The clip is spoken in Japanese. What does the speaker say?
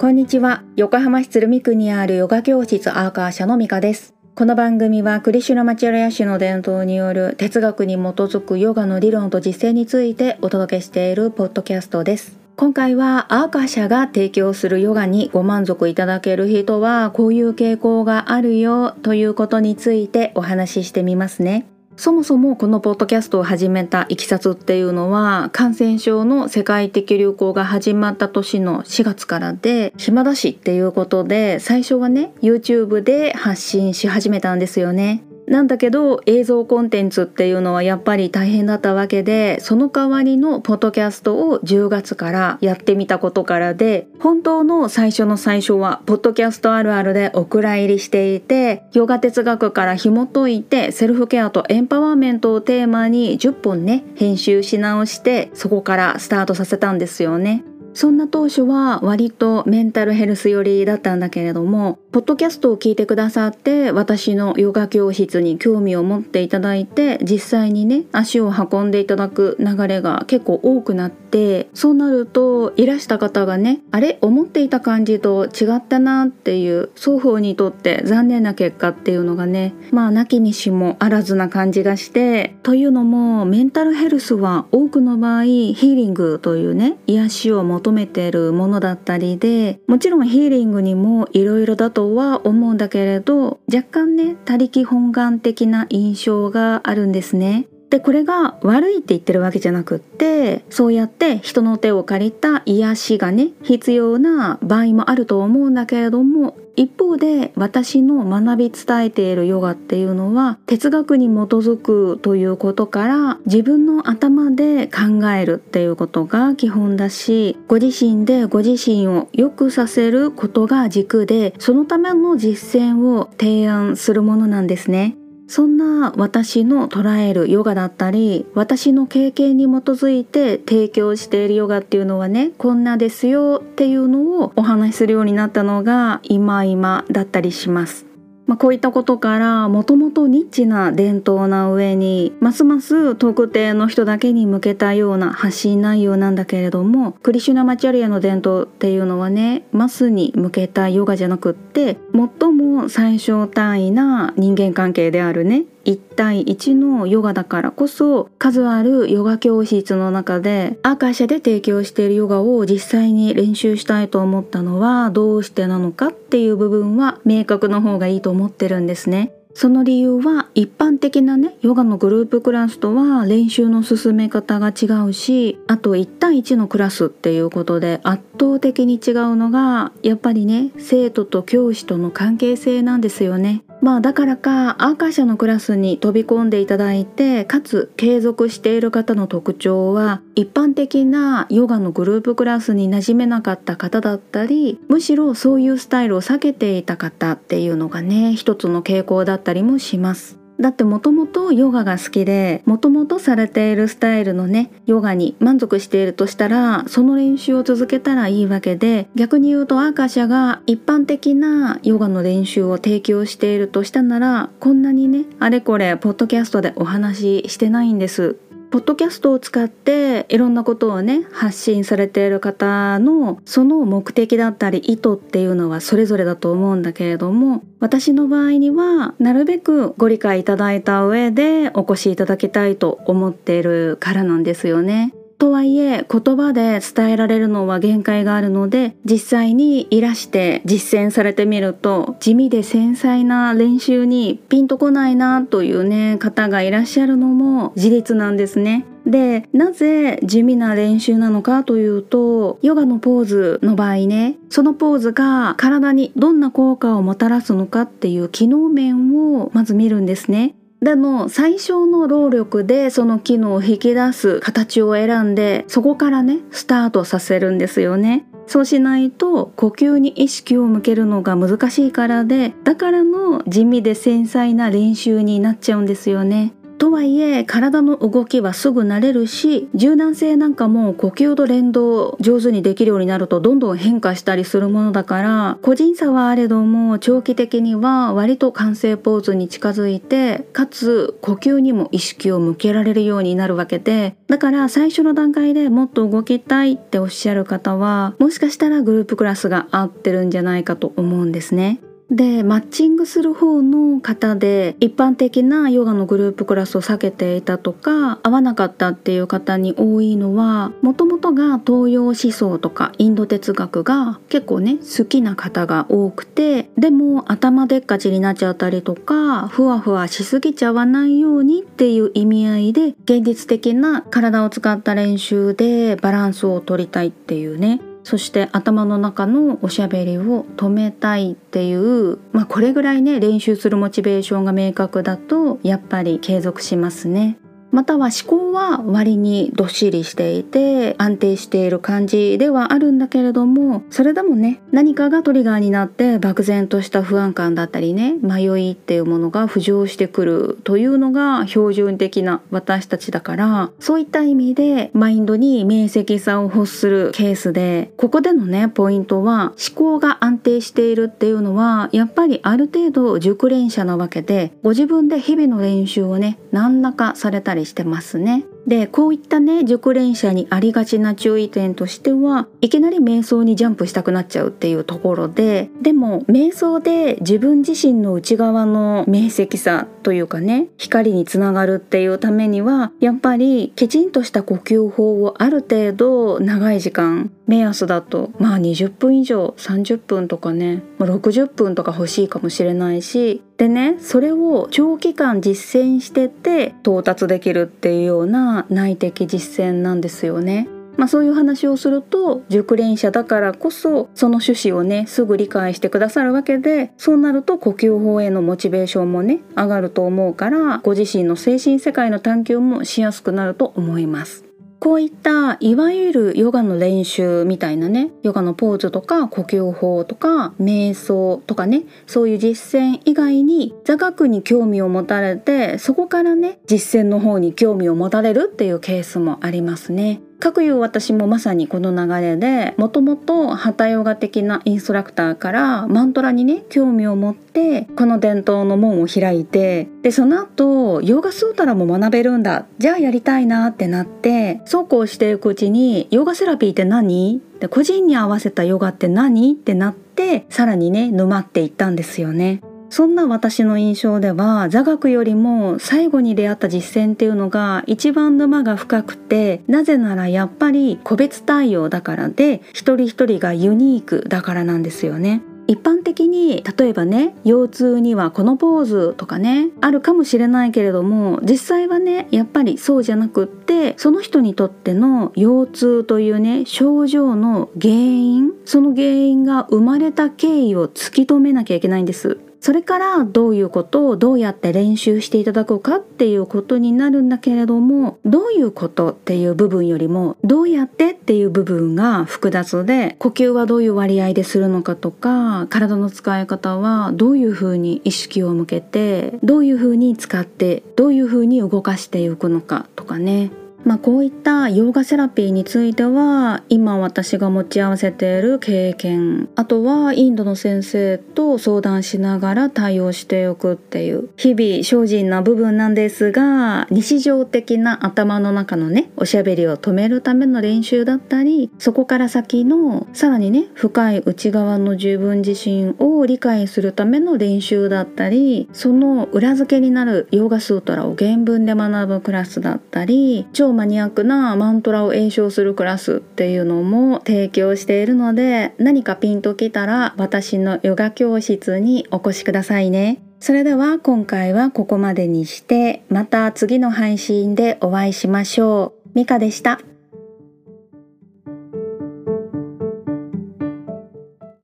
こんにちは。横浜市鶴見区にあるヨガ教室アーカー社のミカです。この番組はクリシュナマチュラヤ氏の伝統による哲学に基づくヨガの理論と実践についてお届けしているポッドキャストです。今回はアーカー社が提供するヨガにご満足いただける人はこういう傾向があるよということについてお話ししてみますね。そもそもこのポッドキャストを始めたいきさつっていうのは感染症の世界的流行が始まった年の4月からで暇だしっていうことで最初はね YouTube で発信し始めたんですよね。なんだけど映像コンテンツっていうのはやっぱり大変だったわけでその代わりのポッドキャストを10月からやってみたことからで本当の最初の最初はポッドキャストあるあるでお蔵入りしていてヨガ哲学から紐解いてセルフケアとエンパワーメントをテーマに10本ね編集し直してそこからスタートさせたんですよね。そんな当初は割とメンタルヘルス寄りだったんだけれどもポッドキャストを聞いてくださって私のヨガ教室に興味を持っていただいて実際にね足を運んでいただく流れが結構多くなってそうなるといらした方がねあれ？思っていた感じと違ったなっていう双方にとって残念な結果っていうのがねまあなきにしもあらずな感じがしてというのもメンタルヘルスは多くの場合ヒーリングというね癒しを求めているものだったりでもちろんヒーリングにもいろいろだととは思うんだけれど若干ね他力本願的な印象があるんですね。でこれが悪いって言ってるわけじゃなくってそうやって人の手を借りた癒しがね必要な場合もあると思うんだけれども一方で私の学び伝えているヨガっていうのは哲学に基づくということから自分の頭で考えるっていうことが基本だしご自身でご自身を良くさせることが軸でそのための実践を提案するものなんですね。そんな私の捉えるヨガだったり私の経験に基づいて提供しているヨガっていうのはねこんなですよっていうのをお話しするようになったのが今今だったりします。まあ、こういったことからもともとニッチな伝統な上にますます特定の人だけに向けたような発信内容なんだけれどもクリシュナマチャリアの伝統っていうのはねマスに向けたヨガじゃなくって最も最小単位な人間関係であるね。1対1のヨガだからこそ数あるヨガ教室の中でアーカー社で提供しているヨガを実際に練習したいと思ったのはどうしてなのかっていう部分は明確の方がいいと思ってるんですね。その理由は一般的なねヨガのグループクラスとは練習の進め方が違うしあと1対1のクラスっていうことで圧倒的に違うのがやっぱりね生徒と教師との関係性なんですよね。まあだからかアーカー社のクラスに飛び込んでいただいてかつ継続している方の特徴は一般的なヨガのグループクラスに馴染めなかった方だったりむしろそういうスタイルを避けていた方っていうのがね一つの傾向だったりもします。だってもともとヨガが好きでもともとされているスタイルのねヨガに満足しているとしたらその練習を続けたらいいわけで逆に言うとアーカシャが一般的なヨガの練習を提供しているとしたならこんなにねあれこれポッドキャストでお話ししてないんです。ポッドキャストを使っていろんなことをね発信されている方のその目的だったり意図っていうのはそれぞれだと思うんだけれども私の場合にはなるべくご理解いただいた上でお越しいただきたいと思っているからなんですよね。とはいえ言葉で伝えられるのは限界があるので実際にいらして実践されてみると地味で繊細な練習にピンとこないなというね方がいらっしゃるのも事実なんですね。でなぜ地味な練習なのかというとヨガのポーズの場合ねそのポーズが体にどんな効果をもたらすのかっていう機能面をまず見るんですね。でも最小の労力でその機能を引き出す形を選んでそこからねスタートさせるんですよね。そうしないと呼吸に意識を向けるのが難しいからでだからの地味で繊細な練習になっちゃうんですよね。とはいえ体の動きはすぐ慣れるし柔軟性なんかも呼吸と連動上手にできるようになるとどんどん変化したりするものだから個人差はあれども長期的には割と完成ポーズに近づいてかつ呼吸にも意識を向けられるようになるわけでだから最初の段階でもっと動きたいっておっしゃる方はもしかしたらグループクラスが合ってるんじゃないかと思うんですね。でマッチングする方の方で一般的なヨガのグループクラスを避けていたとか合わなかったっていう方に多いのはもともとが東洋思想とかインド哲学が結構ね好きな方が多くてでも頭でっかちになっちゃったりとかふわふわしすぎちゃわないようにっていう意味合いで現実的な体を使った練習でバランスを取りたいっていうねそして頭の中のおしゃべりを止めたいっていう、まあ、これぐらいね練習するモチベーションが明確だとやっぱり継続しますね。または思考は割にどっしりしていて安定している感じではあるんだけれどもそれでもね何かがトリガーになって漠然とした不安感だったりね迷いっていうものが浮上してくるというのが標準的な私たちだからそういった意味でマインドに明晰さを欲するケースでここでのねポイントは思考が安定しているっていうのはやっぱりある程度熟練者なわけでご自分で日々の練習をね何らかされたりしてますね。でこういったね熟練者にありがちな注意点としてはいきなり瞑想にジャンプしたくなっちゃうっていうところででも瞑想で自分自身の内側の明晰さというかね光につながるっていうためにはやっぱりきちんとした呼吸法をある程度長い時間目安だとまあ20分以上30分とかね60分とか欲しいかもしれないしでねそれを長期間実践してて到達できるっていうような内的実践なんですよね。まあ、そういう話をすると熟練者だからこそその趣旨をねすぐ理解してくださるわけでそうなると呼吸法へのモチベーションもね上がると思うからご自身の精神世界の探求もしやすくなると思います。こういったいわゆるヨガの練習みたいなねヨガのポーズとか呼吸法とか瞑想とかねそういう実践以外に座学に興味を持たれてそこからね実践の方に興味を持たれるっていうケースもありますね。かくいう私もまさにこの流れでもともとハタヨガ的なインストラクターからマントラにね興味を持ってこの伝統の門を開いてでその後ヨガスータラも学べるんだ。じゃあやりたいなってなってそうこうしていくうちにヨガセラピーって何？で個人に合わせたヨガって何？ってなってさらにね沼っていったんですよね。そんな私の印象では座学よりも最後に出会った実践っていうのが一番沼が深くてなぜならやっぱり個別対応だからで一人一人がユニークだからなんですよね。一般的に例えばね腰痛にはこのポーズとかねあるかもしれないけれども実際はねやっぱりそうじゃなくってその人にとっての腰痛というね症状の原因その原因が生まれた経緯を突き止めなきゃいけないんです。それからどういうことをどうやって練習していただくかっていうことになるんだけれどもどういうことっていう部分よりもどうやってっていう部分が複雑で呼吸はどういう割合でするのかとか体の使い方はどういうふうに意識を向けてどういうふうに使ってどういうふうに動かしていくのかとかね。まあ、こういったヨガセラピーについては今私が持ち合わせている経験あとはインドの先生と相談しながら対応しておくっていう日々精進な部分なんですが日常的な頭の中のねおしゃべりを止めるための練習だったりそこから先のさらにね深い内側の自分自身を理解するための練習だったりその裏付けになるヨガスートラを原文で学ぶクラスだったり超マニアックなマントラを演唱するクラスっていうのも提供しているので何かピンときたら私のヨガ教室にお越しくださいね。それでは今回はここまでにしてまた次の配信でお会いしましょう。ミカでした。